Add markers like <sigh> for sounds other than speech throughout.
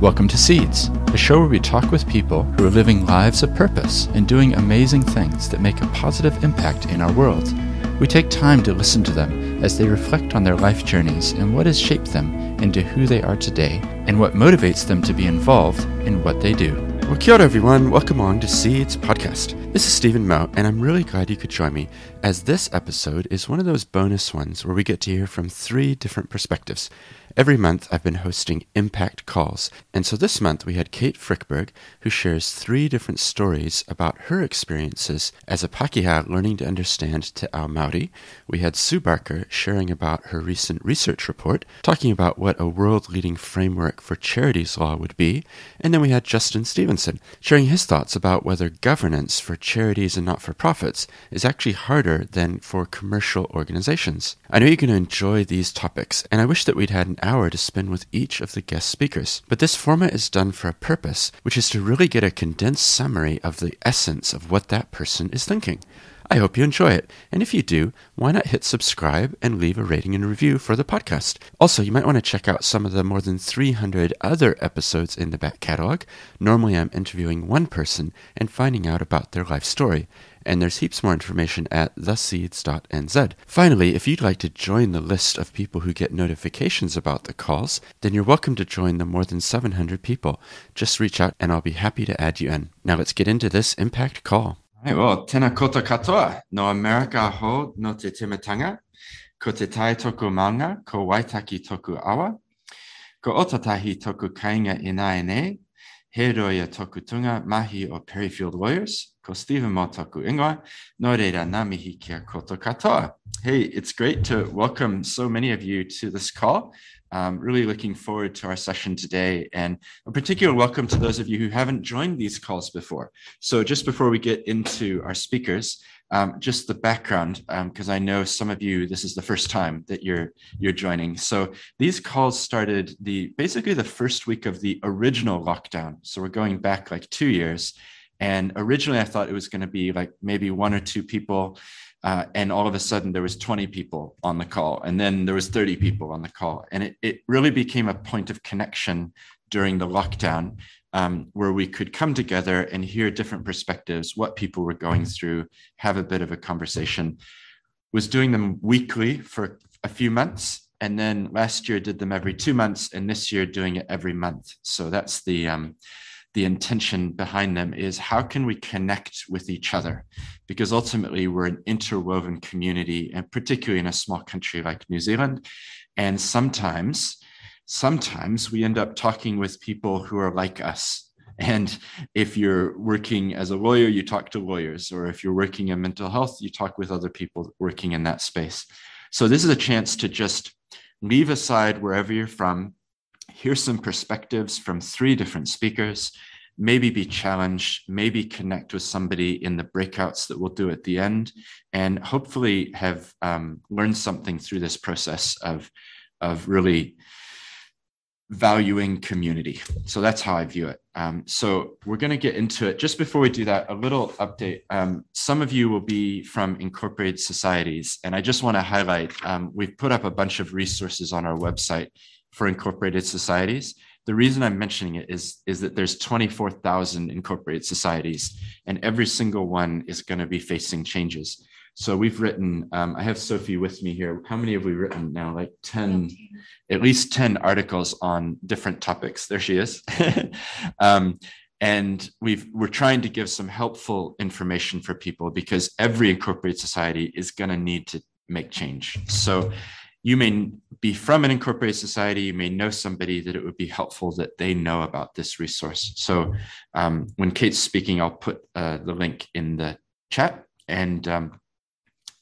Welcome to Seeds, a show where we talk with people who are living lives of purpose and doing amazing things that make a positive impact in our world. We take time to listen to them as they reflect on their life journeys and what has shaped them into who they are today and what motivates them to be involved in what they do. Well, kia ora, everyone. Welcome on to Seeds Podcast. This is Stephen Moe, and I'm really glad you could join me, as this episode is one of those bonus ones where we get to hear from three different perspectives. Every month, I've been hosting impact calls, and so this month we had Kate Frykberg, who shares three different stories about her experiences as a Pakeha learning to understand Te Ao Māori. We had Sue Barker sharing about her recent research report, talking about what a world-leading framework for charities law would be, and then we had Justin Stevenson sharing his thoughts about whether governance for charities and not-for-profits is actually harder than for commercial organizations. I know you're going to enjoy these topics, and I wish that we'd had an hour to spend with each of the guest speakers. But this format is done for a purpose, which is to really get a condensed summary of the essence of what that person is thinking. I hope you enjoy it. And if you do, why not hit subscribe and leave a rating and review for the podcast? Also, you might want to check out some of the more than 300 other episodes in the back catalog. Normally, I'm interviewing one person and finding out about their life story and there's heaps more information at theseeds.nz. Finally, if you'd like to join the list of people who get notifications about the calls, then you're welcome to join the more than 700 people. Just reach out and I'll be happy to add you in. Now let's get into this impact call. All right, well, koutou katoa. No America ho no te timatanga. Ko te tai toku maunga, ko waitaki toku awa. Ko otatahi toku kainga. He mahi o Parry Field Lawyers. Ingoa. Kia koutou katoa. Hey, it's great to welcome so many of you to this call. Um, really looking forward to our session today and a particular welcome to those of you who haven't joined these calls before. So just before we get into our speakers, um, just the background, because um, I know some of you, this is the first time that you're you're joining. So these calls started the basically the first week of the original lockdown. So we're going back like two years. And originally I thought it was going to be like maybe one or two people. Uh, and all of a sudden there was 20 people on the call and then there was 30 people on the call and it, it really became a point of connection during the lockdown um, where we could come together and hear different perspectives, what people were going through, have a bit of a conversation. Was doing them weekly for a few months, and then last year did them every two months, and this year doing it every month. So that's the um, the intention behind them is how can we connect with each other because ultimately we're an interwoven community and particularly in a small country like new zealand and sometimes sometimes we end up talking with people who are like us. And if you're working as a lawyer, you talk to lawyers, or if you're working in mental health, you talk with other people working in that space. So, this is a chance to just leave aside wherever you're from, hear some perspectives from three different speakers, maybe be challenged, maybe connect with somebody in the breakouts that we'll do at the end, and hopefully have um, learned something through this process of, of really valuing community. So that's how I view it. Um, so we're going to get into it. Just before we do that, a little update. Um, some of you will be from incorporated societies, and I just want to highlight um, we've put up a bunch of resources on our website for incorporated societies. The reason I'm mentioning it is, is that there's 24,000 incorporated societies, and every single one is going to be facing changes. So we've written, um, I have Sophie with me here. How many have we written now? Like 10, at least 10 articles on different topics. There she is. <laughs> um, and we've, we're trying to give some helpful information for people because every incorporated society is going to need to make change. So you may be from an incorporated society, you may know somebody that it would be helpful that they know about this resource. So um, when Kate's speaking, I'll put uh, the link in the chat. And um,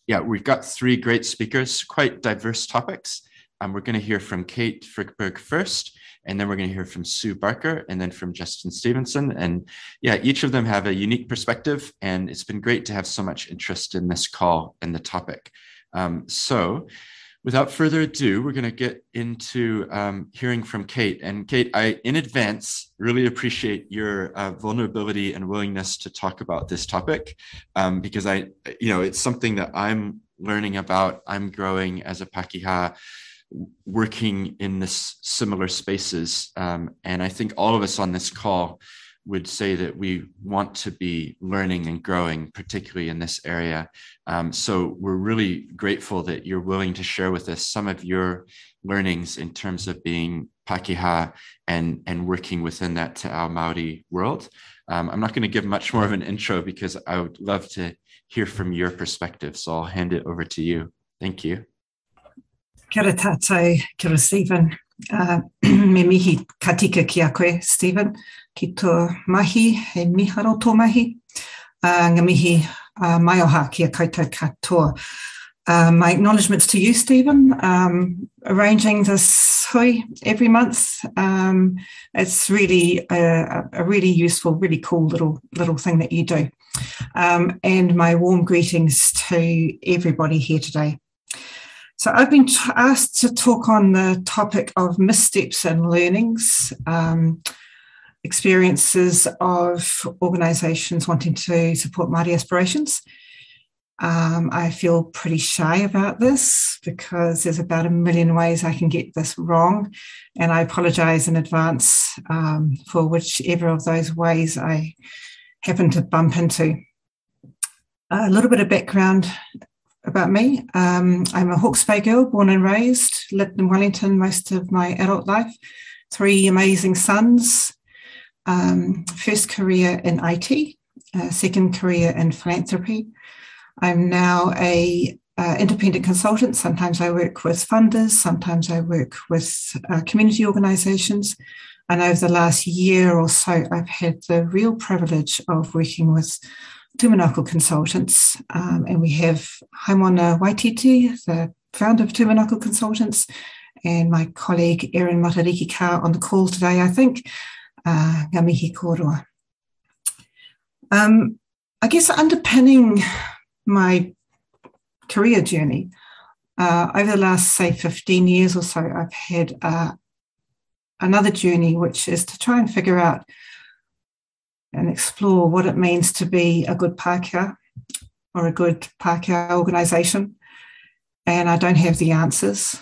yeah, we've got three great speakers, quite diverse topics. Um, we're going to hear from Kate Frykberg first, and then we're going to hear from Sue Barker, and then from Justin Stevenson. And yeah, each of them have a unique perspective, and it's been great to have so much interest in this call and the topic. Um, so without further ado, we're going to get into um, hearing from Kate. And Kate, I, in advance, really appreciate your uh, vulnerability and willingness to talk about this topic um, because I, you know, it's something that I'm learning about. I'm growing as a Pakeha. working in this similar spaces. Um, and I think all of us on this call would say that we want to be learning and growing, particularly in this area. Um, so we're really grateful that you're willing to share with us some of your learnings in terms of being Pakeha and, and working within that Te Ao Māori world. Um, I'm not going to give much more of an intro because I would love to hear from your perspective. So I'll hand it over to you. Thank you. Kia ora tātou, kia ora Stephen. Uh, <clears throat> me mihi katika ki a koe, Stephen, ki tō mahi, he miharo tō mahi. Uh, ngā mihi uh, mai oha ki a koutou katoa. Uh, my acknowledgements to you, Stephen, um, arranging this hui every month. Um, it's really a, a, really useful, really cool little little thing that you do. Um, and my warm greetings to everybody here today. So I've been t- asked to talk on the topic of missteps and learnings, um, experiences of organisations wanting to support Māori aspirations. Um, I feel pretty shy about this because there's about a million ways I can get this wrong, and I apologise in advance um, for whichever of those ways I happen to bump into. A little bit of background about me. Um, I'm a Hawke's Bay girl, born and raised, lived in Wellington most of my adult life. Three amazing sons. Um, first career in IT, uh, second career in philanthropy. I'm now a uh, independent consultant. Sometimes I work with funders, sometimes I work with uh, community organisations. And over the last year or so, I've had the real privilege of working with Tumanako Consultants, um, and we have Haimona Waititi, the founder of Tumanako Consultants, and my colleague Erin Matariki on the call today, I think. Uh, Ngamihi Koroa. Um, I guess underpinning my career journey, uh, over the last, say, 15 years or so, I've had uh, another journey, which is to try and figure out and explore what it means to be a good Pākehā or a good Pākehā organisation. And I don't have the answers.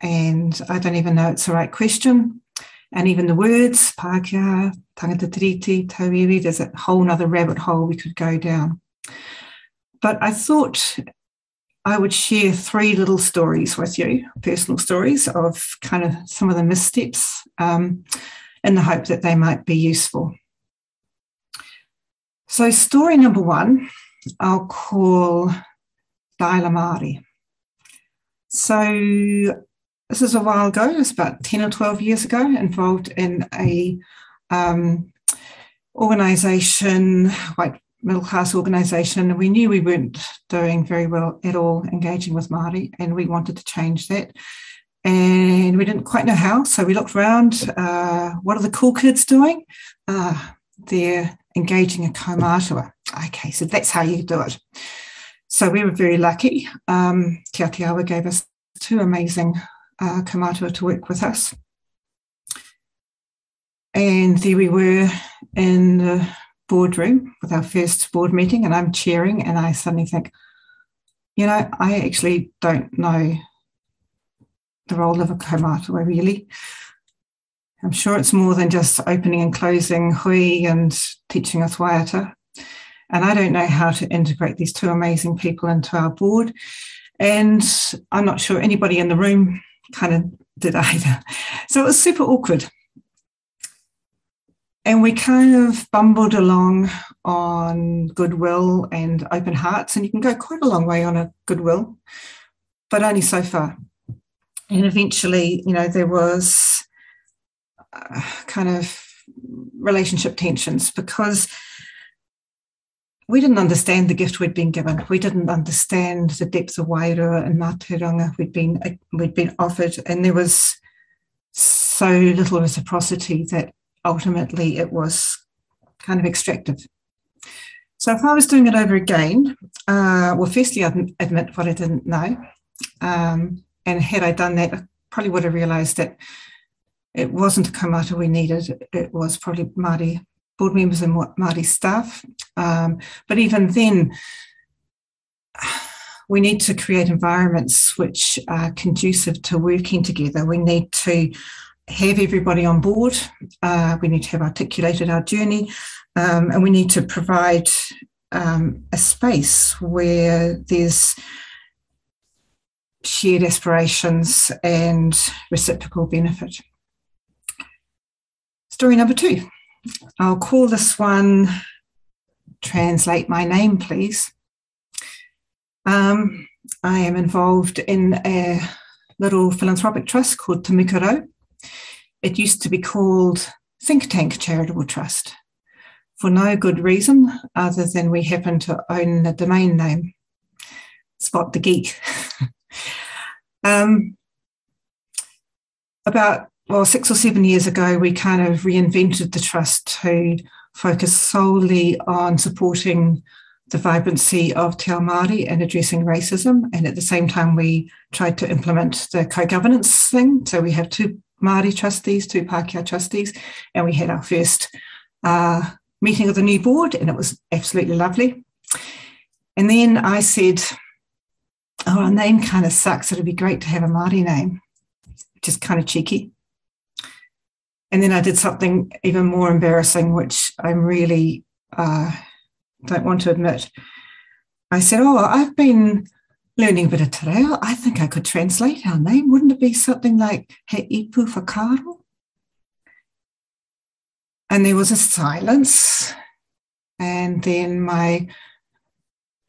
And I don't even know it's the right question. And even the words, Pākehā, tangata tiriti, tauiwi, there's a whole other rabbit hole we could go down. But I thought I would share three little stories with you, personal stories of kind of some of the missteps um, in the hope that they might be useful. So, story number one, I'll call Daila Māori. So, this is a while ago, it was about 10 or 12 years ago, involved in a um, organisation, white middle class organisation, and we knew we weren't doing very well at all engaging with Māori, and we wanted to change that. And we didn't quite know how, so we looked around. Uh, what are the cool kids doing? Uh, they're engaging a kaumātua. Okay, so that's how you do it. So we were very lucky. Um, Te Atiawa gave us two amazing uh, kaumātua to work with us. And there we were in the boardroom with our first board meeting, and I'm chairing, and I suddenly think, you know, I actually don't know the role of a kaumātua really. I'm sure it's more than just opening and closing hui and teaching us waiata. And I don't know how to integrate these two amazing people into our board. And I'm not sure anybody in the room kind of did <laughs> either. So it was super awkward. And we kind of bumbled along on goodwill and open hearts. And you can go quite a long way on a goodwill, but only so far. And eventually, you know, there was kind of relationship tensions because we didn't understand the gift we'd been given. We didn't understand the depth of wairua and mātauranga we'd been we'd been offered, and there was so little reciprocity that ultimately it was kind of extractive. So if I was doing it over again, uh, well, firstly I'd admit what I didn't know, um, and had I done that, I probably would have realised that it wasn't a kaumata we needed, it was probably Māori board members and Māori staff. Um, but even then, we need to create environments which are conducive to working together. We need to have everybody on board. Uh, we need to have articulated our journey, um, and we need to provide um, a space where there's shared aspirations and reciprocal benefit. Story number two. I'll call this one Translate My Name, Please. Um, I am involved in a little philanthropic trust called Te It used to be called Think Tank Charitable Trust for no good reason other than we happen to own the domain name, Spot the Geek. <laughs> um, about well, six or seven years ago, we kind of reinvented the trust to focus solely on supporting the vibrancy of Te Ao Māori and addressing racism. And at the same time, we tried to implement the co-governance thing. So we have two Māori trustees, two Pākehā trustees, and we had our first uh, meeting of the new board, and it was absolutely lovely. And then I said, oh, our name kind of sucks. It'd be great to have a Māori name, is kind of cheeky. And then I did something even more embarrassing, which I'm really uh, don't want to admit. I said, Oh, I've been learning a bit of te reo. I think I could translate our name. Wouldn't it be something like He Ipu Whakaaro? And there was a silence. And then my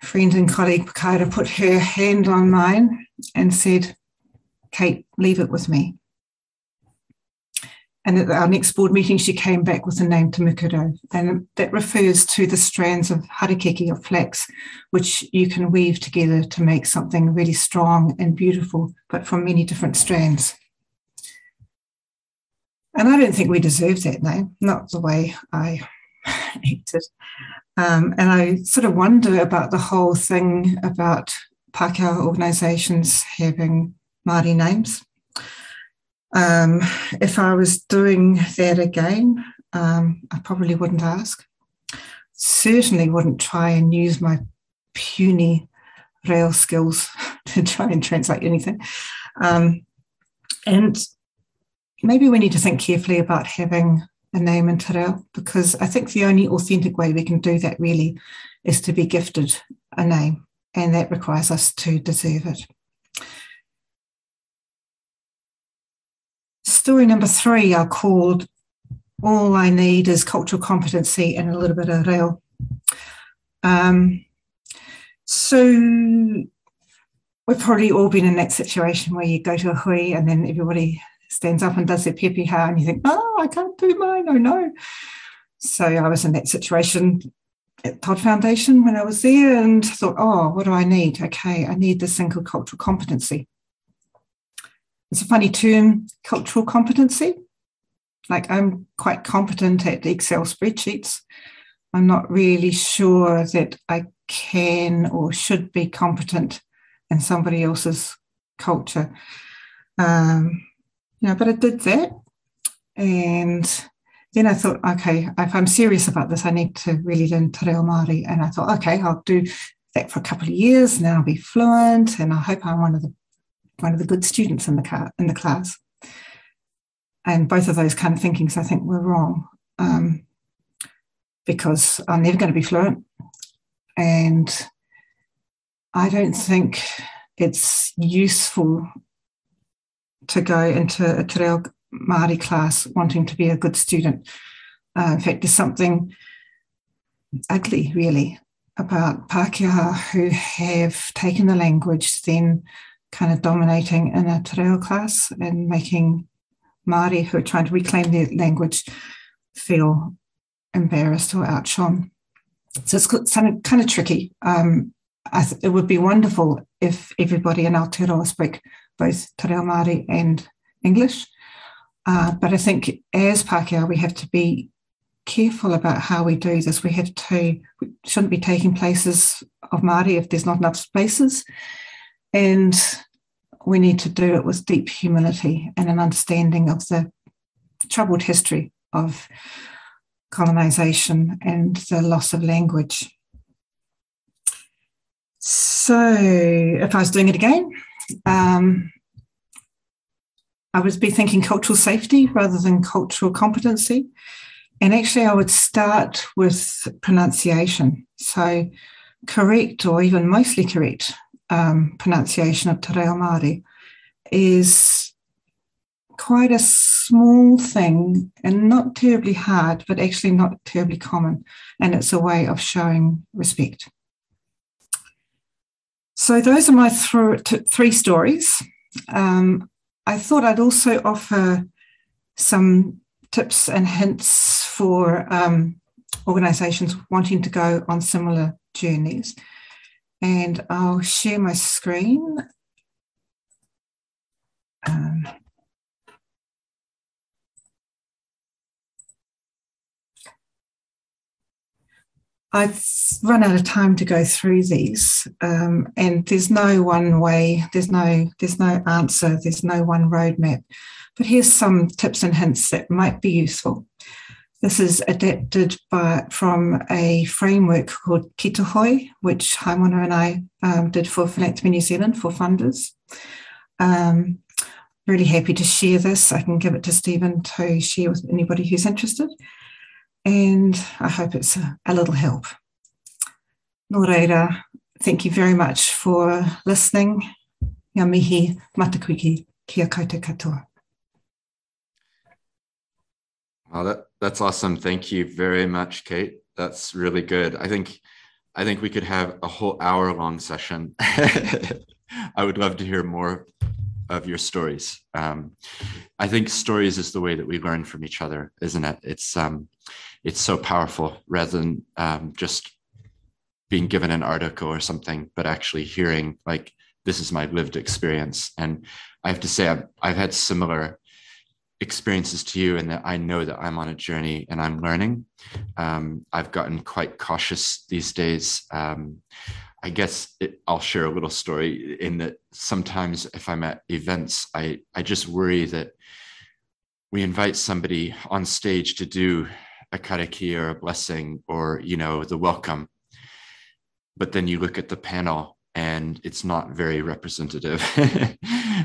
friend and colleague Pakaira put her hand on mine and said, Kate, leave it with me. And at our next board meeting, she came back with the name Te. And that refers to the strands of harakeke or flax, which you can weave together to make something really strong and beautiful, but from many different strands. And I don't think we deserve that name, not the way I <laughs> acted. Um, and I sort of wonder about the whole thing about Pākehā organisations having Māori names. Um, if I was doing that again, um, I probably wouldn't ask. Certainly wouldn't try and use my puny reo skills <laughs> to try and translate anything. Um, and maybe we need to think carefully about having a name in Te Reo because I think the only authentic way we can do that really is to be gifted a name, and that requires us to deserve it. Story number three are called All I Need is Cultural Competency and a Little Bit of Reo. Um, so we've probably all been in that situation where you go to a hui and then everybody stands up and does their pepeha and you think, oh, I can't do mine, oh no. So I was in that situation at Todd Foundation when I was there and thought, oh, what do I need? Okay, I need this thing called cultural competency it's a funny term, cultural competency. Like I'm quite competent at Excel spreadsheets. I'm not really sure that I can or should be competent in somebody else's culture. Um, you know, but I did that. And then I thought, okay, if I'm serious about this, I need to really learn Te Reo Māori. And I thought, okay, I'll do that for a couple of years then I'll be fluent. And I hope I'm one of the one of the good students in the car in the class. And both of those kind of thinkings, I think, were wrong um, because I'm never going to be fluent, and I don't think it's useful to go into a Te Reo Māori class wanting to be a good student. Uh, in fact, there's something ugly, really, about Pākehā who have taken the language, then kind of dominating in a te reo class and making Māori who are trying to reclaim their language feel embarrassed or outshone. So it's kind of, kind of tricky. Um, th- it would be wonderful if everybody in Aotearoa spoke both Te Reo Māori and English. Uh, but I think as Pākehā, we have to be careful about how we do this. We have to, we shouldn't be taking places of Māori if there's not enough spaces. And we need to do it with deep humility and an understanding of the troubled history of colonization and the loss of language. So, if I was doing it again, um, I would be thinking cultural safety rather than cultural competency. And actually, I would start with pronunciation. So, correct or even mostly correct um, pronunciation of Te Reo Māori is quite a small thing and not terribly hard, but actually not terribly common. And it's a way of showing respect. So, those are my th- three stories. Um, I thought I'd also offer some tips and hints for um, organisations wanting to go on similar journeys. And I'll share my screen. Um, I've run out of time to go through these, um, and there's no one way, there's no there's no answer, there's no one roadmap. But here's some tips and hints that might be useful. This is adapted by, from a framework called Kitahoi, which Haimona and I um, did for Philanthropy New Zealand for funders. Um, really happy to share this. I can give it to Stephen to share with anybody who's interested and I hope it's a, a little help. Nō reira, thank you very much for listening. Ngā mihi kia koutou katoa. That, that's awesome. Thank you very much, Kate. That's really good. I think I think we could have a whole hour long session. <laughs> I would love to hear more of your stories. Um, I think stories is the way that we learn from each other, isn't it? It's um, it's so powerful rather than um, just being given an article or something, but actually hearing like this is my lived experience. And I have to say, I've, I've had similar experiences to you and that I know that I'm on a journey and I'm learning. Um, I've gotten quite cautious these days. Um, I guess it, I'll share a little story in that sometimes if I'm at events, I, I just worry that we invite somebody on stage to do a karakia or a blessing or you know the welcome but then you look at the panel and it's not very representative <laughs>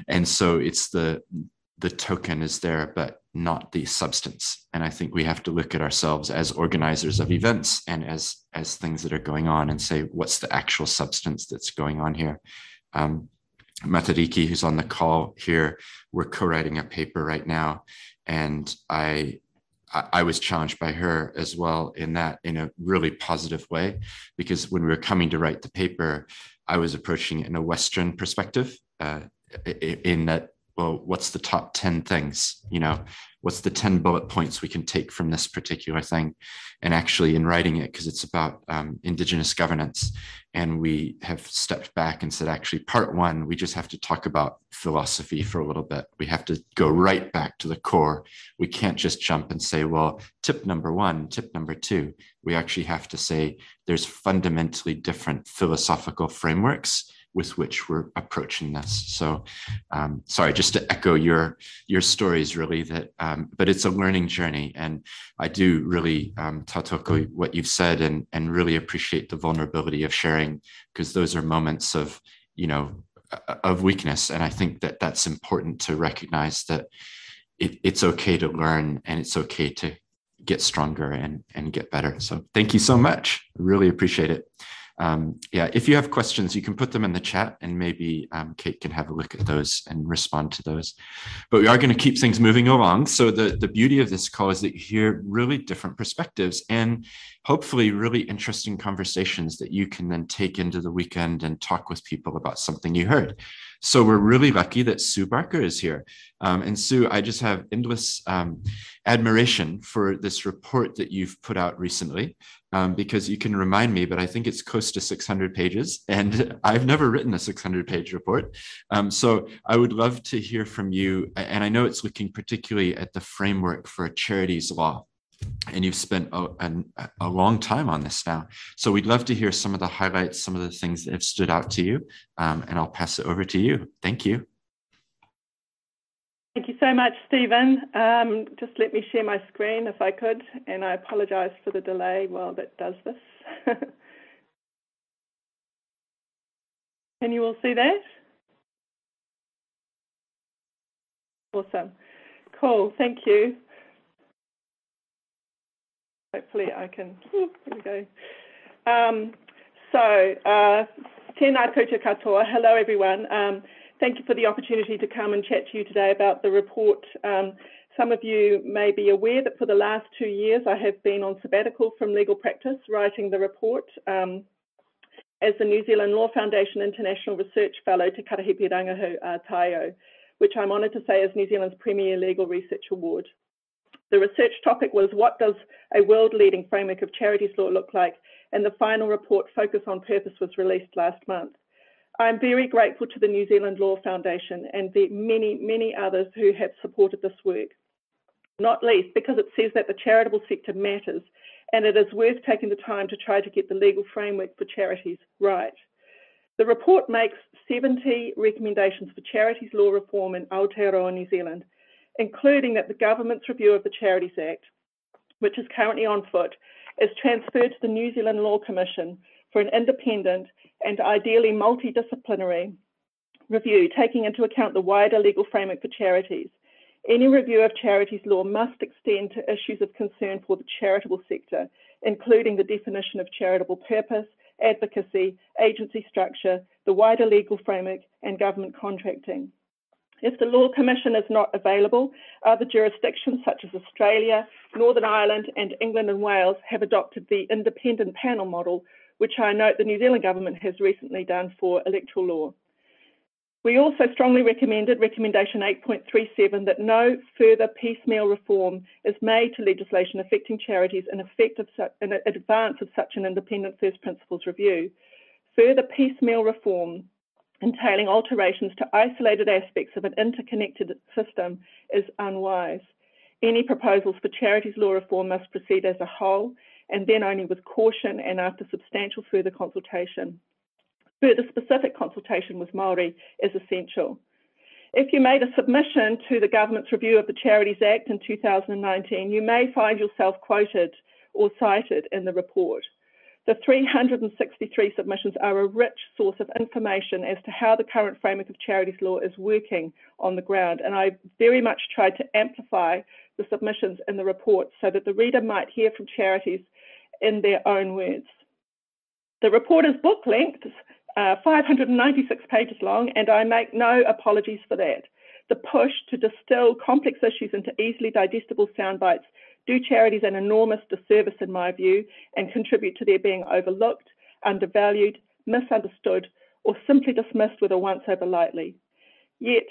and so it's the the token is there but not the substance. And i think we have to look at ourselves as organizers of events and as as things that are going on and say what's the actual substance that's going on here? Um, Matariki, who's on the call here, we're co-writing a paper right now, and I I, was challenged by her as well in that in a really positive way because when we were coming to write the paper i was approaching it in a western perspective uh, in that well what's the top 10 things? You know what's the 10 bullet points we can take from this particular thing? And actually in writing it because it's about um, indigenous governance. And we have stepped back and said actually part one we just have to talk about philosophy for a little bit. We have to go right back to the core. We can't just jump and say well tip number one tip number two. We actually have to say there's fundamentally different philosophical frameworks with which we're approaching this. So, um, sorry, just to echo your your stories, really. That, um, but it's a learning journey, and I do really um, tautoko what you've said, and and really appreciate the vulnerability of sharing because those are moments of you know of weakness, and I think that that's important to recognize that it, it's okay to learn, and it's okay to get stronger and and get better. So, thank you so much. Really appreciate it um, yeah, if you have questions, you can put them in the chat and maybe um, Kate can have a look at those and respond to those. But we are going to keep things moving along. So the, the beauty of this call is that you hear really different perspectives and hopefully really interesting conversations that you can then take into the weekend and talk with people about something you heard. So we're really lucky that Sue Barker is here. Um, and Sue, I just have endless um, admiration for this report that you've put out recently, um, because you can remind me, but I think it's close to 600 pages, and <laughs> I've never written a 600 page report. Um, so I would love to hear from you. And I know it's looking particularly at the framework for a charities law and you've spent a, a, a, long time on this now. So we'd love to hear some of the highlights, some of the things that have stood out to you, um, and I'll pass it over to you. Thank you. Thank you so much, Stephen. Um, just let me share my screen if I could, and I apologise for the delay while that does this. <laughs> Can you all see that? Awesome. Cool, thank you. Hopefully I can, <laughs> here we go. Um, so, uh, tēnā koutou katoa. Hello everyone. Um, thank you for the opportunity to come and chat to you today about the report. Um, some of you may be aware that for the last two years I have been on sabbatical from legal practice writing the report um, as the New Zealand Law Foundation International Research Fellow to Karahipi Rangahau uh, which I'm honoured to say is New Zealand's premier legal research award. The research topic was what does a world leading framework of charities law look like? And the final report, Focus on Purpose, was released last month. I'm very grateful to the New Zealand Law Foundation and the many, many others who have supported this work not least because it says that the charitable sector matters and it is worth taking the time to try to get the legal framework for charities right. The report makes 70 recommendations for charities law reform in Aotearoa, New Zealand, including that the government's review of the Charities Act, which is currently on foot, is transferred to the New Zealand Law Commission for an independent and ideally multidisciplinary review, taking into account the wider legal framework for charities any review of charities law must extend to issues of concern for the charitable sector, including the definition of charitable purpose, advocacy, agency structure, the wider legal framework, and government contracting. If the Law Commission is not available, other jurisdictions such as Australia, Northern Ireland, and England and Wales have adopted the independent panel model, which I note the New Zealand government has recently done for electoral law. We also strongly recommended recommendation 8.37 that no further piecemeal reform is made to legislation affecting charities in, effect of in advance of such an independent first principles review. Further piecemeal reform entailing alterations to isolated aspects of an interconnected system is unwise. Any proposals for charities law reform must proceed as a whole and then only with caution and after substantial further consultation. Further specific consultation with Māori is essential. If you made a submission to the government's review of the Charities Act in 2019, you may find yourself quoted or cited in the report. The 363 submissions are a rich source of information as to how the current framework of charities law is working on the ground, and I very much tried to amplify the submissions in the report so that the reader might hear from charities in their own words. The report is book length, uh, 596 pages long, and I make no apologies for that. The push to distill complex issues into easily digestible sound bites do charities an enormous disservice, in my view, and contribute to their being overlooked, undervalued, misunderstood, or simply dismissed with a once over lightly. Yet,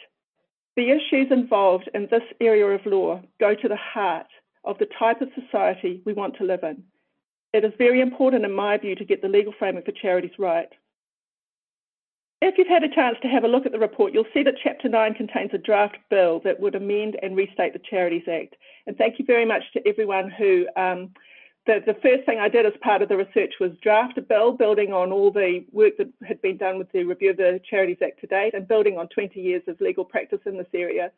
the issues involved in this area of law go to the heart of the type of society we want to live in. It is very important, in my view, to get the legal framework for charities right. If you've had a chance to have a look at the report, you'll see that Chapter 9 contains a draft bill that would amend and restate the Charities Act. And thank you very much to everyone who, um, the, the first thing I did as part of the research was draft a bill building on all the work that had been done with the review of the Charities Act to date and building on 20 years of legal practice in this area.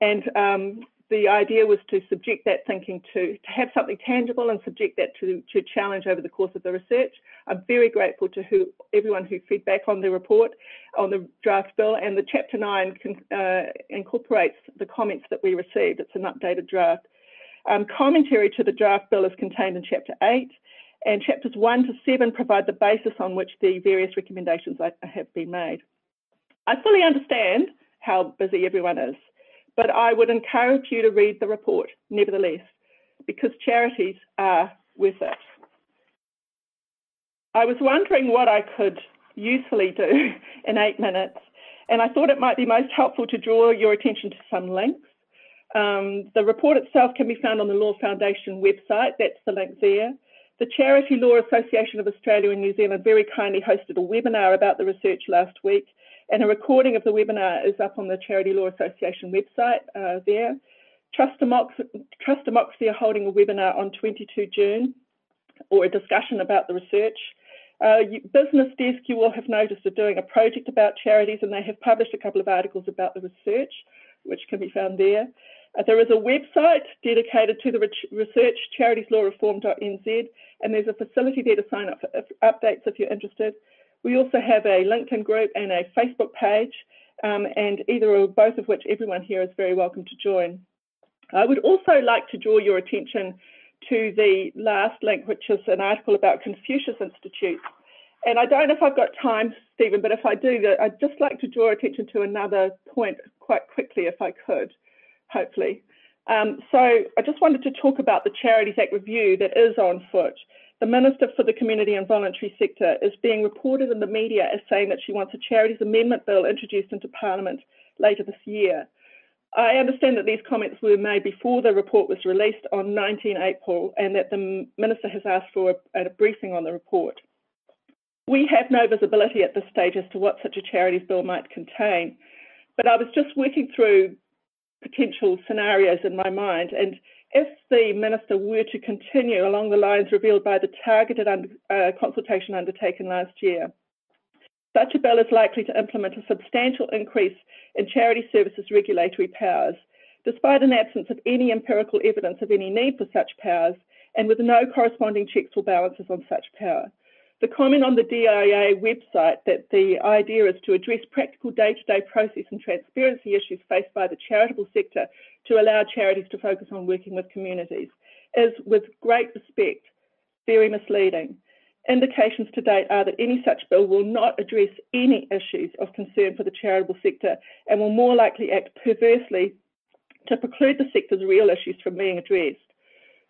And um, the idea was to subject that thinking to, to have something tangible and subject that to, to challenge over the course of the research. I'm very grateful to who, everyone who feedback on the report, on the draft bill, and the Chapter 9 can, uh, incorporates the comments that we received. It's an updated draft. Um, commentary to the draft bill is contained in Chapter 8, and Chapters 1 to 7 provide the basis on which the various recommendations have been made. I fully understand how busy everyone is but I would encourage you to read the report, nevertheless, because charities are with it. I was wondering what I could usefully do <laughs> in eight minutes, and I thought it might be most helpful to draw your attention to some links. Um, the report itself can be found on the Law Foundation website, that's the link there. The Charity Law Association of Australia and New Zealand very kindly hosted a webinar about the research last week, and a recording of the webinar is up on the Charity Law Association website uh, there. Trust Democracy, Trust Democracy are holding a webinar on 22 June or a discussion about the research. Uh, you, Business Desk, you will have noticed, are doing a project about charities and they have published a couple of articles about the research, which can be found there. Uh, there is a website dedicated to the research, charitiesLawReform.nz, and there's a facility there to sign up for updates if you're interested. We also have a LinkedIn group and a Facebook page, um, and either or both of which everyone here is very welcome to join. I would also like to draw your attention to the last link, which is an article about Confucius Institutes. And I don't know if I've got time, Stephen, but if I do, I'd just like to draw attention to another point quite quickly, if I could, hopefully. Um, so I just wanted to talk about the Charities Act review that is on foot. The Minister for the Community and Voluntary Sector is being reported in the media as saying that she wants a Charities Amendment Bill introduced into Parliament later this year. I understand that these comments were made before the report was released on 19 April and that the Minister has asked for a, a briefing on the report. We have no visibility at this stage as to what such a charities bill might contain, but I was just working through potential scenarios in my mind. And if the minister were to continue along the lines revealed by the targeted uh, consultation undertaken last year, such a bill is likely to implement a substantial increase in charity services regulatory powers, despite an absence of any empirical evidence of any need for such powers and with no corresponding checks or balances on such power. The comment on the DIA website that the idea is to address practical day to day process and transparency issues faced by the charitable sector to allow charities to focus on working with communities is, with great respect, very misleading. Indications to date are that any such bill will not address any issues of concern for the charitable sector and will more likely act perversely to preclude the sector's real issues from being addressed.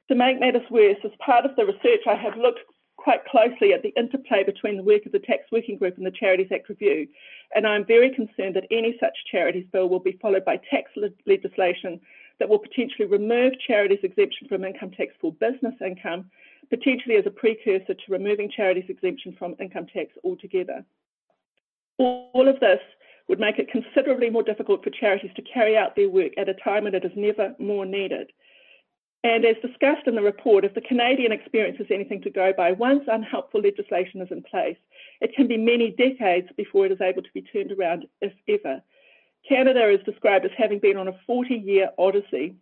To make matters worse, as part of the research, I have looked quite closely at the interplay between the work of the Tax Working Group and the Charities Act Review, and I'm very concerned that any such charities bill will be followed by tax le legislation that will potentially remove charities' exemption from income tax for business income, potentially as a precursor to removing charities' exemption from income tax altogether. All of this would make it considerably more difficult for charities to carry out their work at a time when it is never more needed. And as discussed in the report, if the Canadian experience is anything to go by, once unhelpful legislation is in place, it can be many decades before it is able to be turned around, if ever. Canada is described as having been on a 40 year odyssey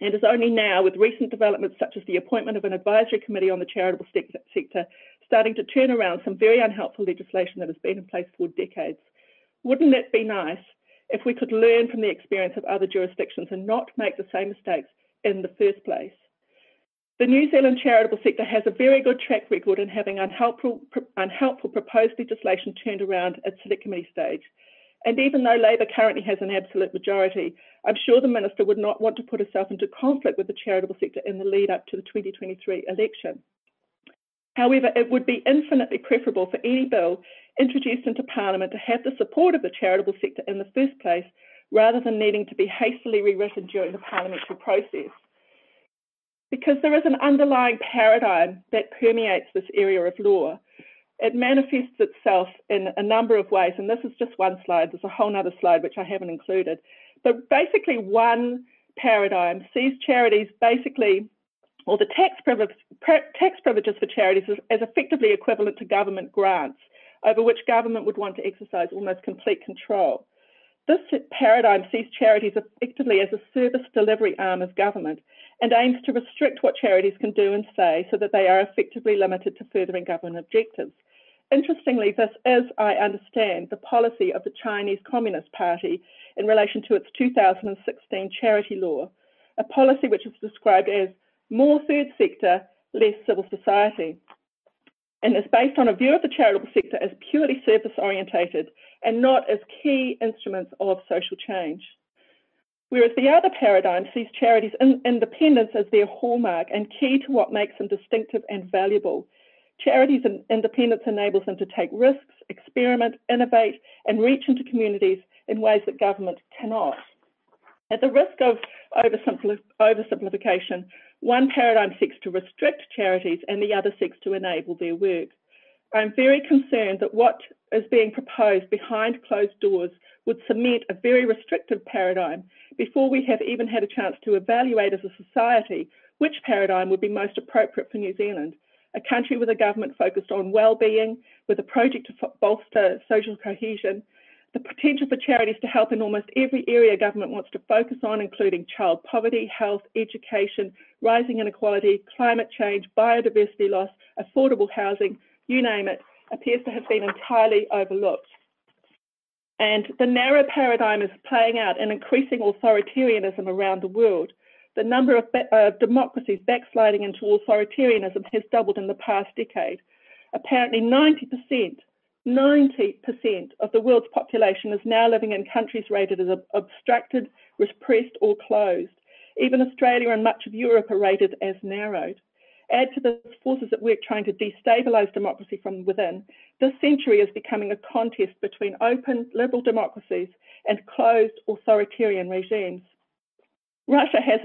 and is only now, with recent developments such as the appointment of an advisory committee on the charitable sector, starting to turn around some very unhelpful legislation that has been in place for decades. Wouldn't it be nice if we could learn from the experience of other jurisdictions and not make the same mistakes in the first place. The New Zealand charitable sector has a very good track record in having unhelpful, unhelpful proposed legislation turned around at select committee stage. And even though Labor currently has an absolute majority, I'm sure the minister would not want to put herself into conflict with the charitable sector in the lead up to the 2023 election. However, it would be infinitely preferable for any bill introduced into Parliament to have the support of the charitable sector in the first place rather than needing to be hastily rewritten during the parliamentary process. Because there is an underlying paradigm that permeates this area of law. It manifests itself in a number of ways, and this is just one slide. There's a whole other slide which I haven't included. But basically, one paradigm sees charities basically, or the tax, tax privileges for charities as effectively equivalent to government grants, over which government would want to exercise almost complete control. This paradigm sees charities effectively as a service delivery arm of government and aims to restrict what charities can do and say so that they are effectively limited to furthering government objectives. Interestingly, this is, I understand, the policy of the Chinese Communist Party in relation to its 2016 charity law, a policy which is described as more third sector, less civil society and is based on a view of the charitable sector as purely service orientated and not as key instruments of social change. Whereas the other paradigm sees charities' in independence as their hallmark and key to what makes them distinctive and valuable. Charities' independence enables them to take risks, experiment, innovate, and reach into communities in ways that government cannot. At the risk of oversimplification, one paradigm seeks to restrict charities and the other seeks to enable their work. I'm very concerned that what is being proposed behind closed doors would cement a very restrictive paradigm before we have even had a chance to evaluate as a society which paradigm would be most appropriate for New Zealand, a country with a government focused on well-being, with a project to bolster social cohesion, the potential for charities to help in almost every area government wants to focus on, including child poverty, health, education, rising inequality, climate change, biodiversity loss, affordable housing, you name it, appears to have been entirely overlooked. And the narrow paradigm is playing out in increasing authoritarianism around the world. The number of uh, democracies backsliding into authoritarianism has doubled in the past decade. Apparently, 90%, 90% of the world's population is now living in countries rated as obstructed, repressed, or closed. Even Australia and much of Europe are rated as narrowed. Add to this forces at work trying to destabilise democracy from within, this century is becoming a contest between open liberal democracies and closed authoritarian regimes. Russia has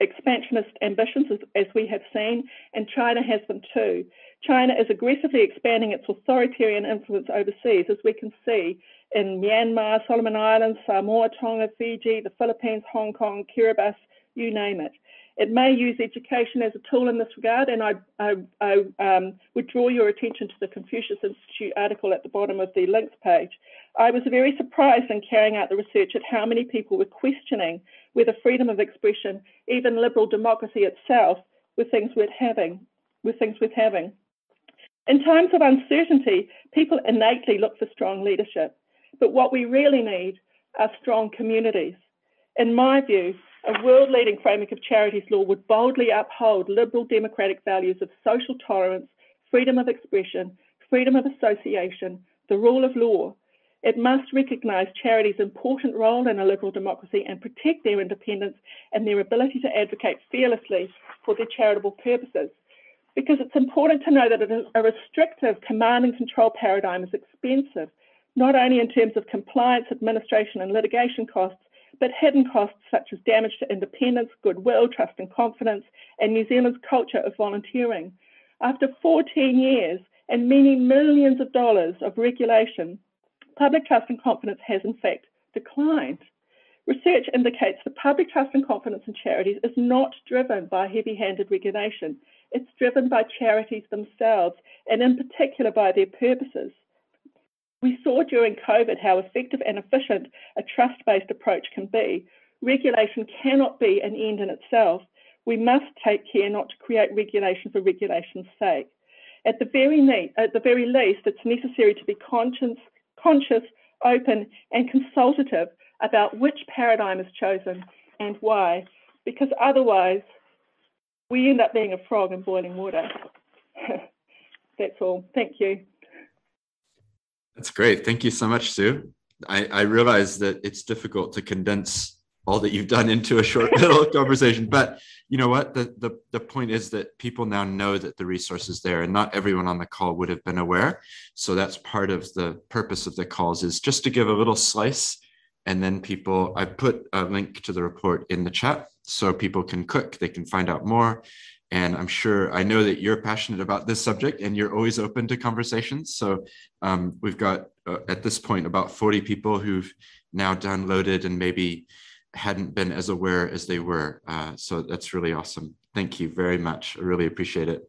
expansionist ambitions, as, as, we have seen, and China has them too. China is aggressively expanding its authoritarian influence overseas, as we can see in Myanmar, Solomon Islands, Samoa, Tonga, Fiji, the Philippines, Hong Kong, Kiribati, you name it. It may use education as a tool in this regard, and I, I, I um, would draw your attention to the Confucius Institute article at the bottom of the links page. I was very surprised in carrying out the research at how many people were questioning whether freedom of expression, even liberal democracy itself, were things worth having. Were things worth having. In times of uncertainty, people innately look for strong leadership, but what we really need are strong communities. In my view, a world leading framework of charities law would boldly uphold liberal democratic values of social tolerance, freedom of expression, freedom of association, the rule of law. It must recognise charities' important role in a liberal democracy and protect their independence and their ability to advocate fearlessly for their charitable purposes. Because it's important to know that a restrictive command and control paradigm is expensive, not only in terms of compliance, administration, and litigation costs, but hidden costs such as damage to independence, goodwill, trust and confidence, and New Zealand's culture of volunteering. After 14 years and many millions of dollars of regulation, public trust and confidence has in fact declined. Research indicates that public trust and confidence in charities is not driven by heavy handed regulation. It's driven by charities themselves, and in particular by their purposes. We saw during COVID how effective and efficient a trust based approach can be. Regulation cannot be an end in itself. We must take care not to create regulation for regulation's sake. At the very, at the very least, it's necessary to be conscious, conscious, open, and consultative about which paradigm is chosen and why, because otherwise we end up being a frog in boiling water. <laughs> That's all. Thank you. That's great. Thank you so much, Sue. I, I realize that it's difficult to condense all that you've done into a short little <laughs> conversation. But you know what? The, the the point is that people now know that the resource is there, and not everyone on the call would have been aware. So that's part of the purpose of the calls is just to give a little slice, and then people. I put a link to the report in the chat so people can click, they can find out more, and I'm sure I know that you're passionate about this subject and you're always open to conversations. So um, we've got uh, at this point about 40 people who've now downloaded and maybe hadn't been as aware as they were. Uh, so that's really awesome. Thank you very much. I really appreciate it.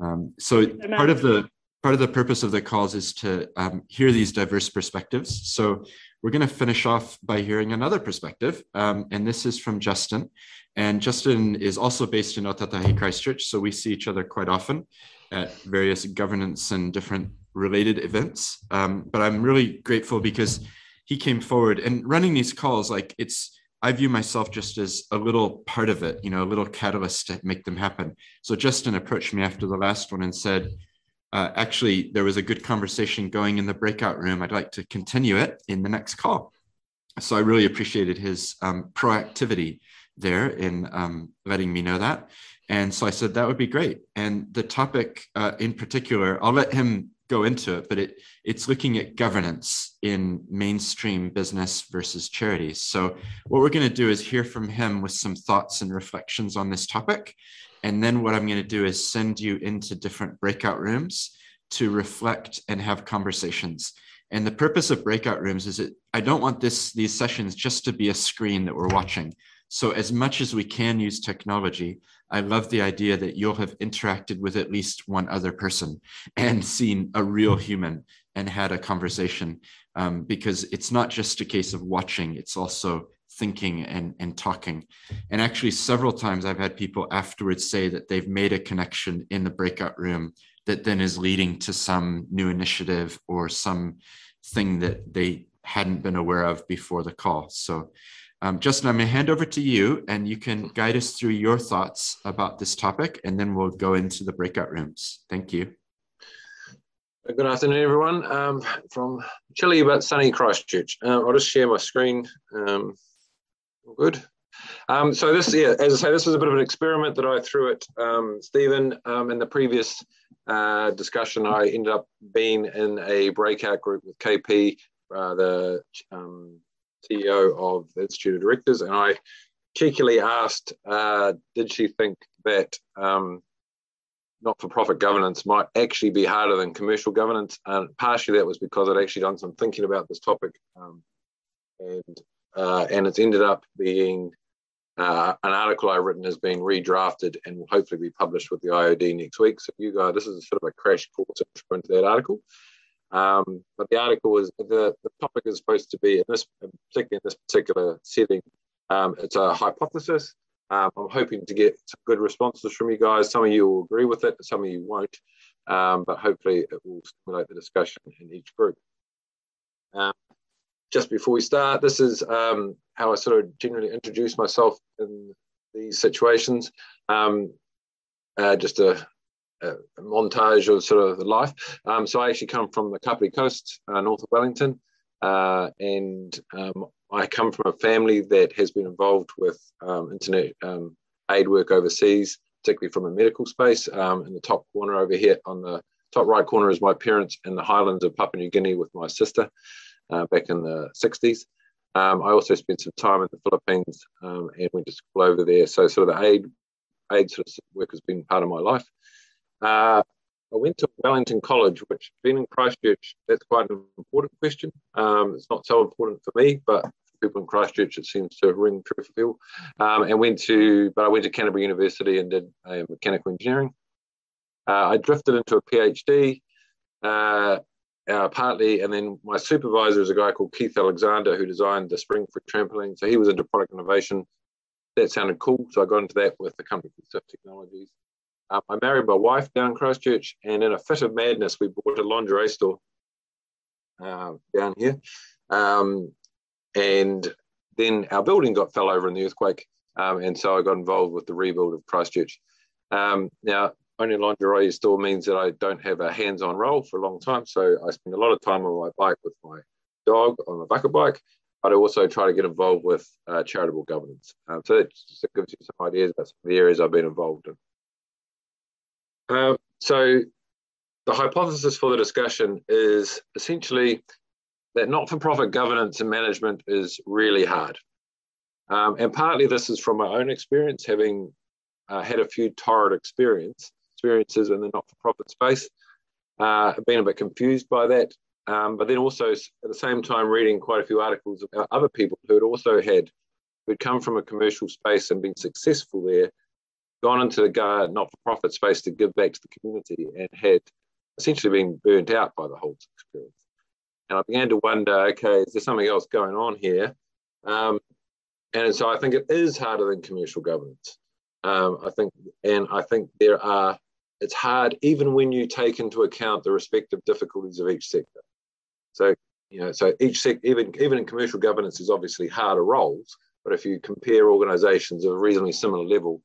Um, so part of the part of the purpose of the calls is to um, hear these diverse perspectives. So we're going to finish off by hearing another perspective, um, and this is from Justin. And Justin is also based in Ōtautahi Christchurch, so we see each other quite often at various governance and different related events. Um, but I'm really grateful because he came forward and running these calls, like it's, I view myself just as a little part of it, you know, a little catalyst to make them happen. So Justin approached me after the last one and said, uh, actually, there was a good conversation going in the breakout room. I'd like to continue it in the next call. So I really appreciated his um, proactivity there in um, letting me know that. And so I said, that would be great. And the topic uh, in particular, I'll let him go into it, but it, it's looking at governance in mainstream business versus charities. So what we're going to do is hear from him with some thoughts and reflections on this topic. And then what I'm going to do is send you into different breakout rooms to reflect and have conversations. And the purpose of breakout rooms is that I don't want this these sessions just to be a screen that we're watching. So, as much as we can use technology, I love the idea that you'll have interacted with at least one other person and seen a real human and had a conversation. Um, because it's not just a case of watching, it's also thinking and, and talking. And actually, several times I've had people afterwards say that they've made a connection in the breakout room that then is leading to some new initiative or some thing that they hadn't been aware of before the call. So, um, Justin, I'm going to hand over to you and you can guide us through your thoughts about this topic, and then we'll go into the breakout rooms. Thank you. Good afternoon, everyone, um, from chilly but sunny Christchurch. Uh, I'll just share my screen. Um, good. Um, so this, yeah, as I say, this was a bit of an experiment that I threw at um, Steven um, in the previous uh, discussion. I ended up being in a breakout group with KP, uh, the um, CEO of the Institute of Directors, and I cheekily asked, uh, did she think that um, not-for-profit governance might actually be harder than commercial governance? And partially that was because I'd actually done some thinking about this topic, um, and uh, and it's ended up being uh, an article I've written has been redrafted and will hopefully be published with the IOD next week. So you guys, this is sort of a crash course into that article. Um, but the article is the, the topic is supposed to be in this in this particular setting. Um, it's a hypothesis. Um, I'm hoping to get some good responses from you guys. Some of you will agree with it, some of you won't. Um, but hopefully, it will stimulate the discussion in each group. Just before we start, this is um, how I sort of generally introduce myself in these situations. Um, uh, just a, a, montage of sort of the life. Um, so I actually come from the Kapiti Coast, uh, north of Wellington, uh, and um, I come from a family that has been involved with um, internet um, aid work overseas, particularly from a medical space. In the top corner over here, on the top right corner, is my parents in the highlands of Papua New Guinea with my sister uh, back in the 60s. Um, I also spent some time in the Philippines um, and went to school over there. So, sort of the aid, aid sort of work has been part of my life. Uh, I went to Wellington College, which, being in Christchurch, that's quite an important question. Um, it's not so important for me, but for people in Christchurch, it seems to ring true for people. Um, and went to, but I went to Canterbury University and did mechanical engineering. Uh, I drifted into a PhD. Uh, uh, partly, and then my supervisor is a guy called Keith Alexander who designed the Springfree trampoline. So he was into product innovation. That sounded cool, so I got into that with the company called Swift Technologies. Um, I married my wife down in Christchurch, and in a fit of madness, we bought a lingerie store uh, down here. Um, and then our building got fell over in the earthquake, um, and so I got involved with the rebuild of Christchurch. Um, now, a lingerie store means that I don't have a hands-on role for a long time. So I spend a lot of time on my bike with my dog on my bucket bike, but I also try to get involved with uh, charitable governance. Um, so that just gives you some ideas about some of the areas I've been involved in. Um, so the hypothesis for the discussion is essentially that not-for-profit governance and management is really hard. Um, and partly this is from my own experience, having uh, had a few torrid experience experiences in the not-for-profit space. Uh, been a bit confused by that, um, but then also at the same time reading quite a few articles about other people who had also had who'd come from a commercial space and been successful there, gone into the not-for-profit space to give back to the community, and had essentially been burnt out by the whole experience. And I began to wonder, okay, is there something else going on here? Um, and so I think it is harder than commercial governance. Um, I think, and I think there are it's hard even when you take into account the respective difficulties of each sector. So, you know, so each sector, even even in commercial governance, is obviously harder roles. But if you compare organisations of a reasonably similar level,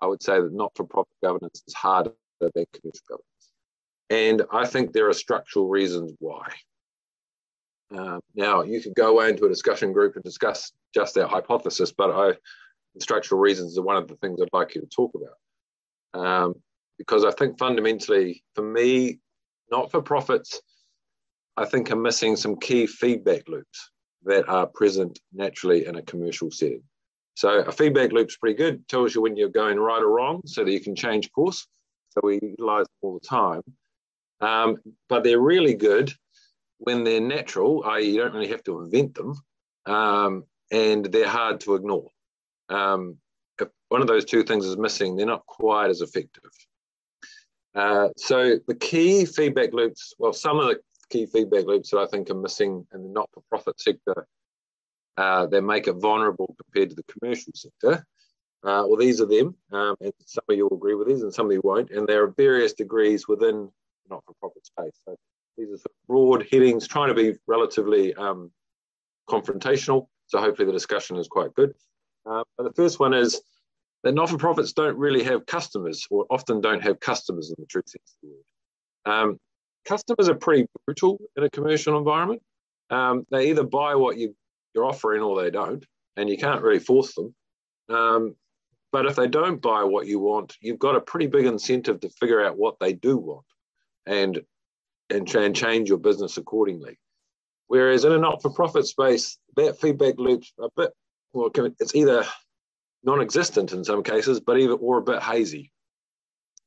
I would say that not-for-profit governance is harder than commercial governance. And I think there are structural reasons why. Um, now, you could go into a discussion group and discuss just that hypothesis, but I, the structural reasons are one of the things I'd like you to talk about. Um, because I think fundamentally, for me, not for profits, I think are missing some key feedback loops that are present naturally in a commercial setting. So a feedback loop's pretty good, tells you when you're going right or wrong so that you can change course. So we utilize them all the time. Um, but they're really good when they're natural, i.e., you don't really have to invent them, um, and they're hard to ignore. Um, if one of those two things is missing, they're not quite as effective. Uh, so the key feedback loops, well, some of the key feedback loops that I think are missing in the not-for-profit sector, uh, they make it vulnerable compared to the commercial sector. Uh, well, these are them, um, and some of you will agree with these, and some of you won't. And there are various degrees within not-for-profit space. So these are sort of broad headings, trying to be relatively um, confrontational. So hopefully the discussion is quite good. Uh, but the first one is that not-for-profits don't really have customers, or often don't have customers in the true sense of the word. Um, customers are pretty brutal in a commercial environment. Um, they either buy what you, you're offering or they don't, and you can't really force them. Um, but if they don't buy what you want, you've got a pretty big incentive to figure out what they do want and and, and change your business accordingly. Whereas in a not-for-profit space, that feedback loop's a bit well, it's either non-existent in some cases, but even or a bit hazy.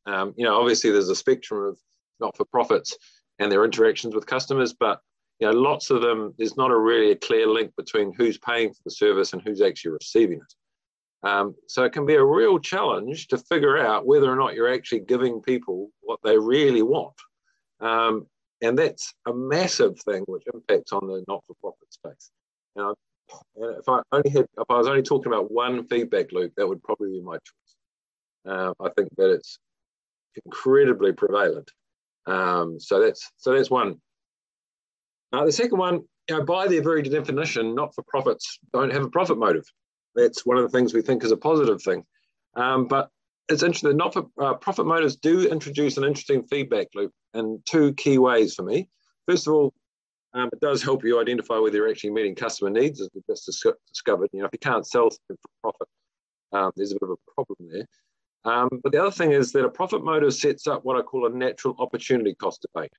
Um, you know, obviously there's a spectrum of not-for-profits and their interactions with customers, but you know, lots of them there's not a really a clear link between who's paying for the service and who's actually receiving it. Um, so it can be a real challenge to figure out whether or not you're actually giving people what they really want. Um, and that's a massive thing which impacts on the not-for-profit space. Now, if I only had, if I was only talking about one feedback loop, that would probably be my choice. Uh, I think that it's incredibly prevalent. Um, so that's so that's one. Uh, the second one, you know, by their very definition, not-for-profits don't have a profit motive. That's one of the things we think is a positive thing. Um, but it's interesting. Not for uh, profit motives do introduce an interesting feedback loop in two key ways for me. First of all, um, it does help you identify whether you're actually meeting customer needs, as we just discovered. You know, if you can't sell something for profit, um, there's a bit of a problem there. Um, but the other thing is that a profit motive sets up what I call a natural opportunity cost debate.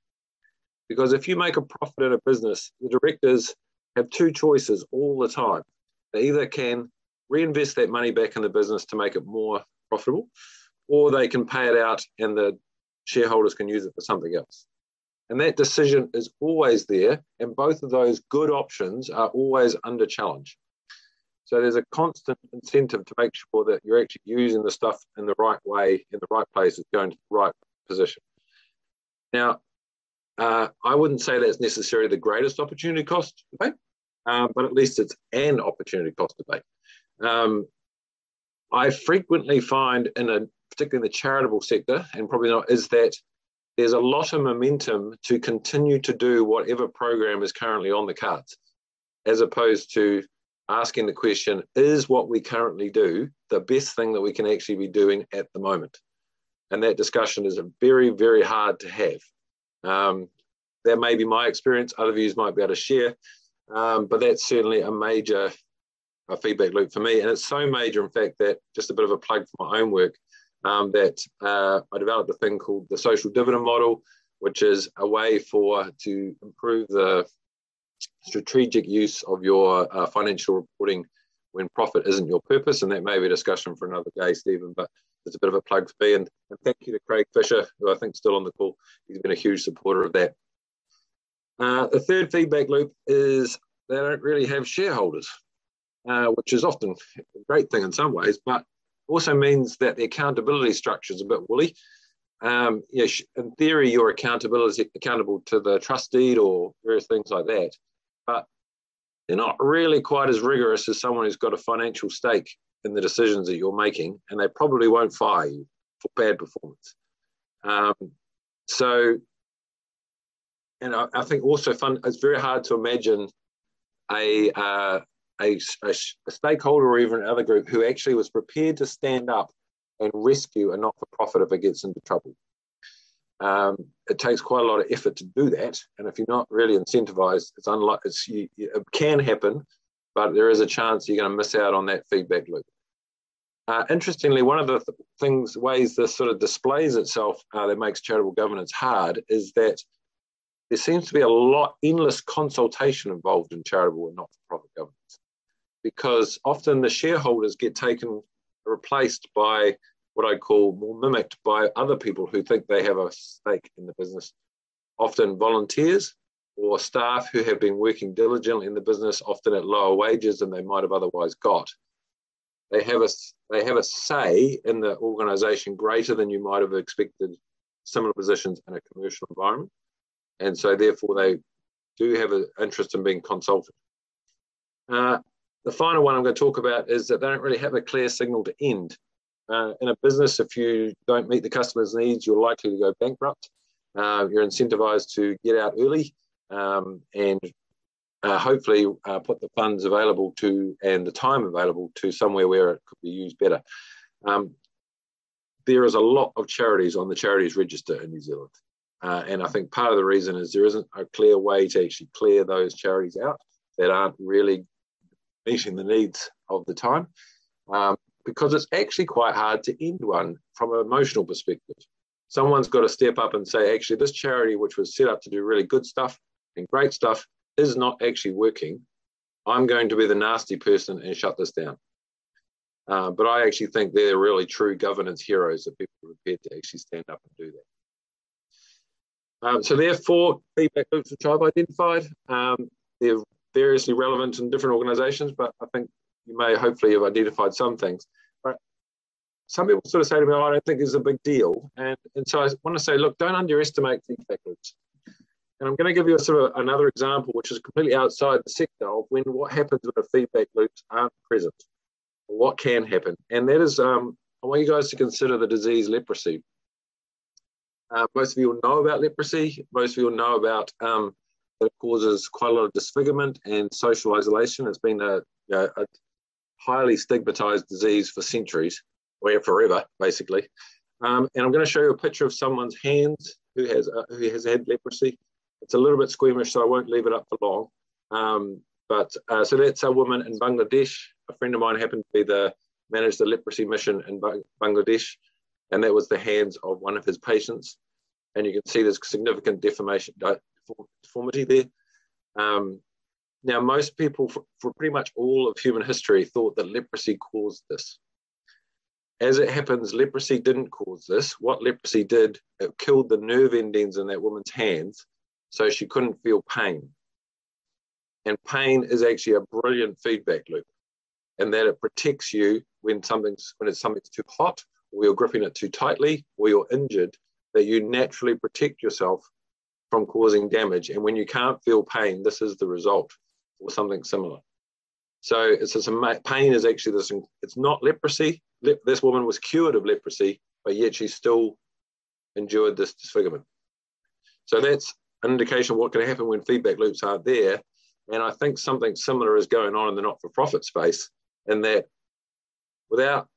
Because if you make a profit in a business, the directors have two choices all the time. They either can reinvest that money back in the business to make it more profitable, or they can pay it out and the shareholders can use it for something else. And that decision is always there, and both of those good options are always under challenge. So there's a constant incentive to make sure that you're actually using the stuff in the right way, in the right place, it's going to the right position. Now, uh, I wouldn't say that's necessarily the greatest opportunity cost debate, uh, but at least it's an opportunity cost debate. Um, I frequently find in a particularly in the charitable sector, and probably not, is that there's a lot of momentum to continue to do whatever program is currently on the cards, as opposed to asking the question, is what we currently do the best thing that we can actually be doing at the moment? And that discussion is very, very hard to have. Um, that may be my experience, other views might be able to share, um, but that's certainly a major a feedback loop for me. And it's so major, in fact, that just a bit of a plug for my own work, um, that uh, I developed a thing called the social dividend model, which is a way for to improve the strategic use of your uh, financial reporting when profit isn't your purpose. And that may be a discussion for another day, Steven, but it's a bit of a plug for me. And, and thank you to Craig Fisher, who I think is still on the call. He's been a huge supporter of that. Uh, the third feedback loop is they don't really have shareholders uh, which is often a great thing in some ways, but also means that the accountability structure is a bit woolly. Um, yeah, in theory, you're accountability accountable to the trustee or various things like that, but they're not really quite as rigorous as someone who's got a financial stake in the decisions that you're making, and they probably won't fire you for bad performance. Um, so, and I, I, think also fun. It's very hard to imagine a uh, a, a, a stakeholder or even another group who actually was prepared to stand up and rescue a not for profit if it gets into trouble. Um, it takes quite a lot of effort to do that. And if you're not really incentivized, it's unlike it's, you, it can happen, but there is a chance you're going to miss out on that feedback loop. Uh, interestingly, one of the th- things, ways this sort of displays itself uh, that makes charitable governance hard is that there seems to be a lot, endless consultation involved in charitable and not for profit governance because often the shareholders get taken, replaced by what I call more mimicked by other people who think they have a stake in the business, often volunteers or staff who have been working diligently in the business, often at lower wages than they might have otherwise got. They have a, they have a say in the organization greater than you might have expected similar positions in a commercial environment. And so therefore they do have an interest in being consulted. Uh, the final one I'm going to talk about is that they don't really have a clear signal to end. Uh, in a business, if you don't meet the customer's needs, you're likely to go bankrupt. Uh, you're incentivized to get out early um, and uh, hopefully uh, put the funds available to and the time available to somewhere where it could be used better. Um, there is a lot of charities on the charities register in New Zealand. Uh, and I think part of the reason is there isn't a clear way to actually clear those charities out that aren't really meeting the needs of the time. Um, because it's actually quite hard to end one from an emotional perspective. Someone's got to step up and say, actually, this charity, which was set up to do really good stuff and great stuff, is not actually working. I'm going to be the nasty person and shut this down. Uh, but I actually think they're really true governance heroes that people are prepared to actually stand up and do that. Um, so there are four feedback loops which I've identified. Um, they're variously relevant in different organisations, but I think you may hopefully have identified some things. But some people sort of say to me, oh, I don't think it's a big deal. And, and so I want to say, look, don't underestimate feedback loops. And I'm going to give you a sort of another example, which is completely outside the sector of when what happens when the feedback loops aren't present, what can happen. And that is, um, I want you guys to consider the disease leprosy. Uh, most of you will know about leprosy. Most of you will know about um, it causes quite a lot of disfigurement and social isolation. It's been a, a, highly stigmatized disease for centuries, or forever, basically. Um, and I'm going to show you a picture of someone's hands who has uh, who has had leprosy. It's a little bit squeamish, so I won't leave it up for long. Um, but uh, so that's a woman in Bangladesh. A friend of mine happened to be the managed the leprosy mission in Bangladesh, and that was the hands of one of his patients. And you can see there's significant deformation, deformity there. Um, now, most people, for, for pretty much all of human history, thought that leprosy caused this. As it happens, leprosy didn't cause this. What leprosy did, it killed the nerve endings in that woman's hands so she couldn't feel pain. And pain is actually a brilliant feedback loop, and that it protects you when something's when it's something's too hot, or you're gripping it too tightly, or you're injured. That you naturally protect yourself from causing damage. And when you can't feel pain, this is the result, or something similar. So it's this pain is actually this. It's not leprosy. This woman was cured of leprosy, but yet she still endured this disfigurement. So that's an indication of what can happen when feedback loops aren't there. And I think something similar is going on in the not-for-profit space, in that without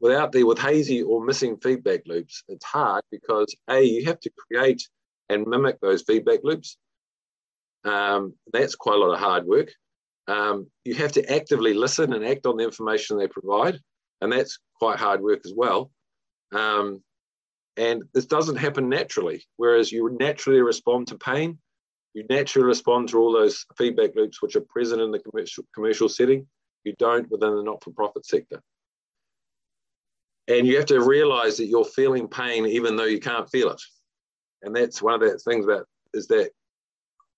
without the with hazy or missing feedback loops, it's hard because a you have to create and mimic those feedback loops. Um, that's quite a lot of hard work. Um, you have to actively listen and act on the information they provide, and that's quite hard work as well. Um, and this doesn't happen naturally. Whereas you naturally respond to pain, you naturally respond to all those feedback loops which are present in the commercial, commercial setting. You don't within the not for profit sector. And you have to realize that you're feeling pain even though you can't feel it. And that's one of the things about is that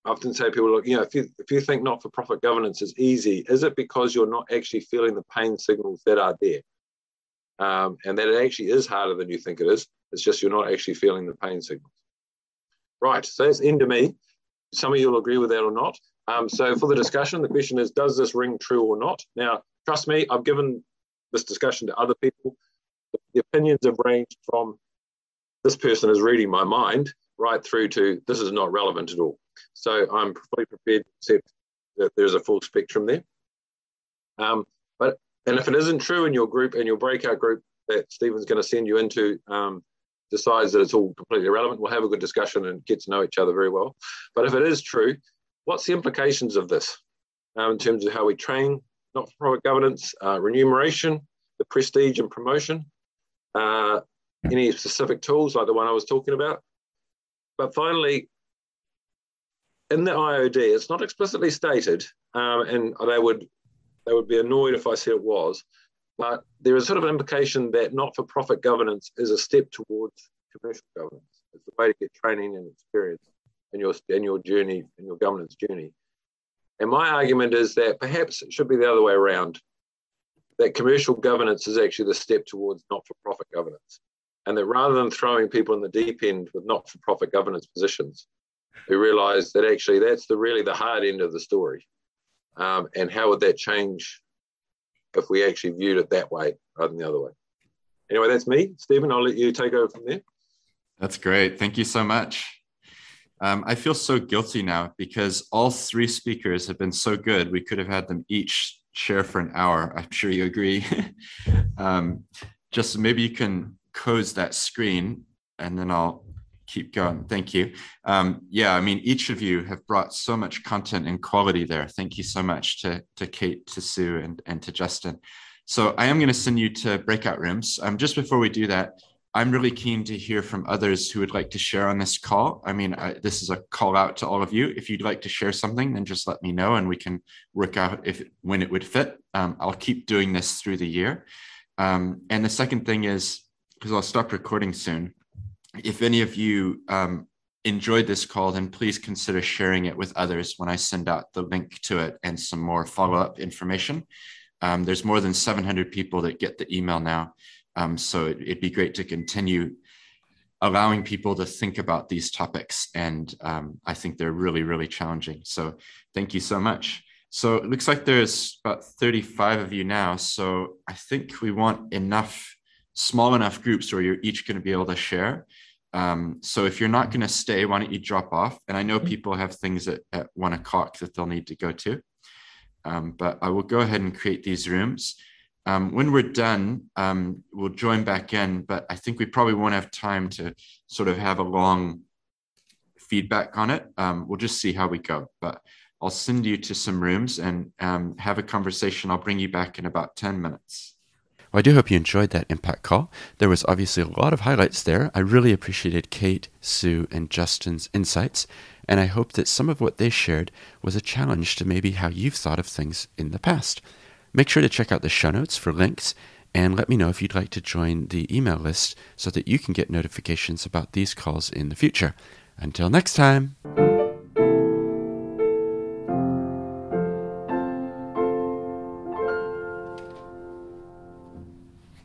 I often say people look, you know, if you if you think not for profit governance is easy, is it because you're not actually feeling the pain signals that are there? Um, and that it actually is harder than you think it is. It's just you're not actually feeling the pain signals. Right, so that's into me. Some of you will agree with that or not. Um, so for the discussion, the question is, does this ring true or not? Now, trust me, I've given this discussion to other people. The opinions have ranged from this person is reading my mind right through to this is not relevant at all. So I'm fully prepared to accept that there's a full spectrum there. Um, but and if it isn't true in your group and your breakout group that Steven's going to send you into um, decides that it's all completely irrelevant, we'll have a good discussion and get to know each other very well. But if it is true, what's the implications of this um, in terms of how we train not-for-profit governance, uh, remuneration, the prestige and promotion, uh, any specific tools like the one I was talking about. But finally, in the IOD, it's not explicitly stated, um, and they would they would be annoyed if I said it was, but there is sort of an implication that not-for-profit governance is a step towards commercial governance. It's the way to get training and experience in your in your journey, in your governance journey. And my argument is that perhaps it should be the other way around. That commercial governance is actually the step towards not-for-profit governance and that rather than throwing people in the deep end with not-for-profit governance positions, we realise that actually that's the really the hard end of the story. Um, and how would that change if we actually viewed it that way rather than the other way? Anyway, that's me. Steven, I'll let you take over from there. That's great. Thank you so much. Um, I feel so guilty now because all three speakers have been so good. We could have had them each share for an hour. I'm sure you agree. <laughs> um, just maybe you can close that screen and then I'll keep going. Thank you. Um, yeah, I mean, each of you have brought so much content and quality there. Thank you so much to, to Kate, to Sue, and, and to Justin. So I am going to send you to breakout rooms. Um, just before we do that, I'm really keen to hear from others who would like to share on this call. I mean, I, this is a call out to all of you. If you'd like to share something, then just let me know and we can work out if when it would fit. Um, I'll keep doing this through the year. Um, and the second thing is, because I'll stop recording soon, if any of you um, enjoyed this call, then please consider sharing it with others when I send out the link to it and some more follow up information. Um, there's more than 700 people that get the email now. Um, so it, would be great to continue allowing people to think about these topics. And um, I think they're really, really challenging. So thank you so much. So it looks like there's about 35 of you now. So I think we want enough, small enough groups where you're each going to be able to share. Um, so if you're not going to stay, why don't you drop off? And I know mm-hmm. people have things at, at one o'clock that they'll need to go to. Um, but I will go ahead and create these rooms. Um, when we're done, um, we'll join back in, but I think we probably won't have time to sort of have a long feedback on it. Um, we'll just see how we go. But I'll send you to some rooms and um, have a conversation. I'll bring you back in about 10 minutes. Well, I do hope you enjoyed that impact call. There was obviously a lot of highlights there. I really appreciated Kate, Sue, and Justin's insights, and I hope that some of what they shared was a challenge to maybe how you've thought of things in the past. Make sure to check out the show notes for links and let me know if you'd like to join the email list so that you can get notifications about these calls in the future. Until next time.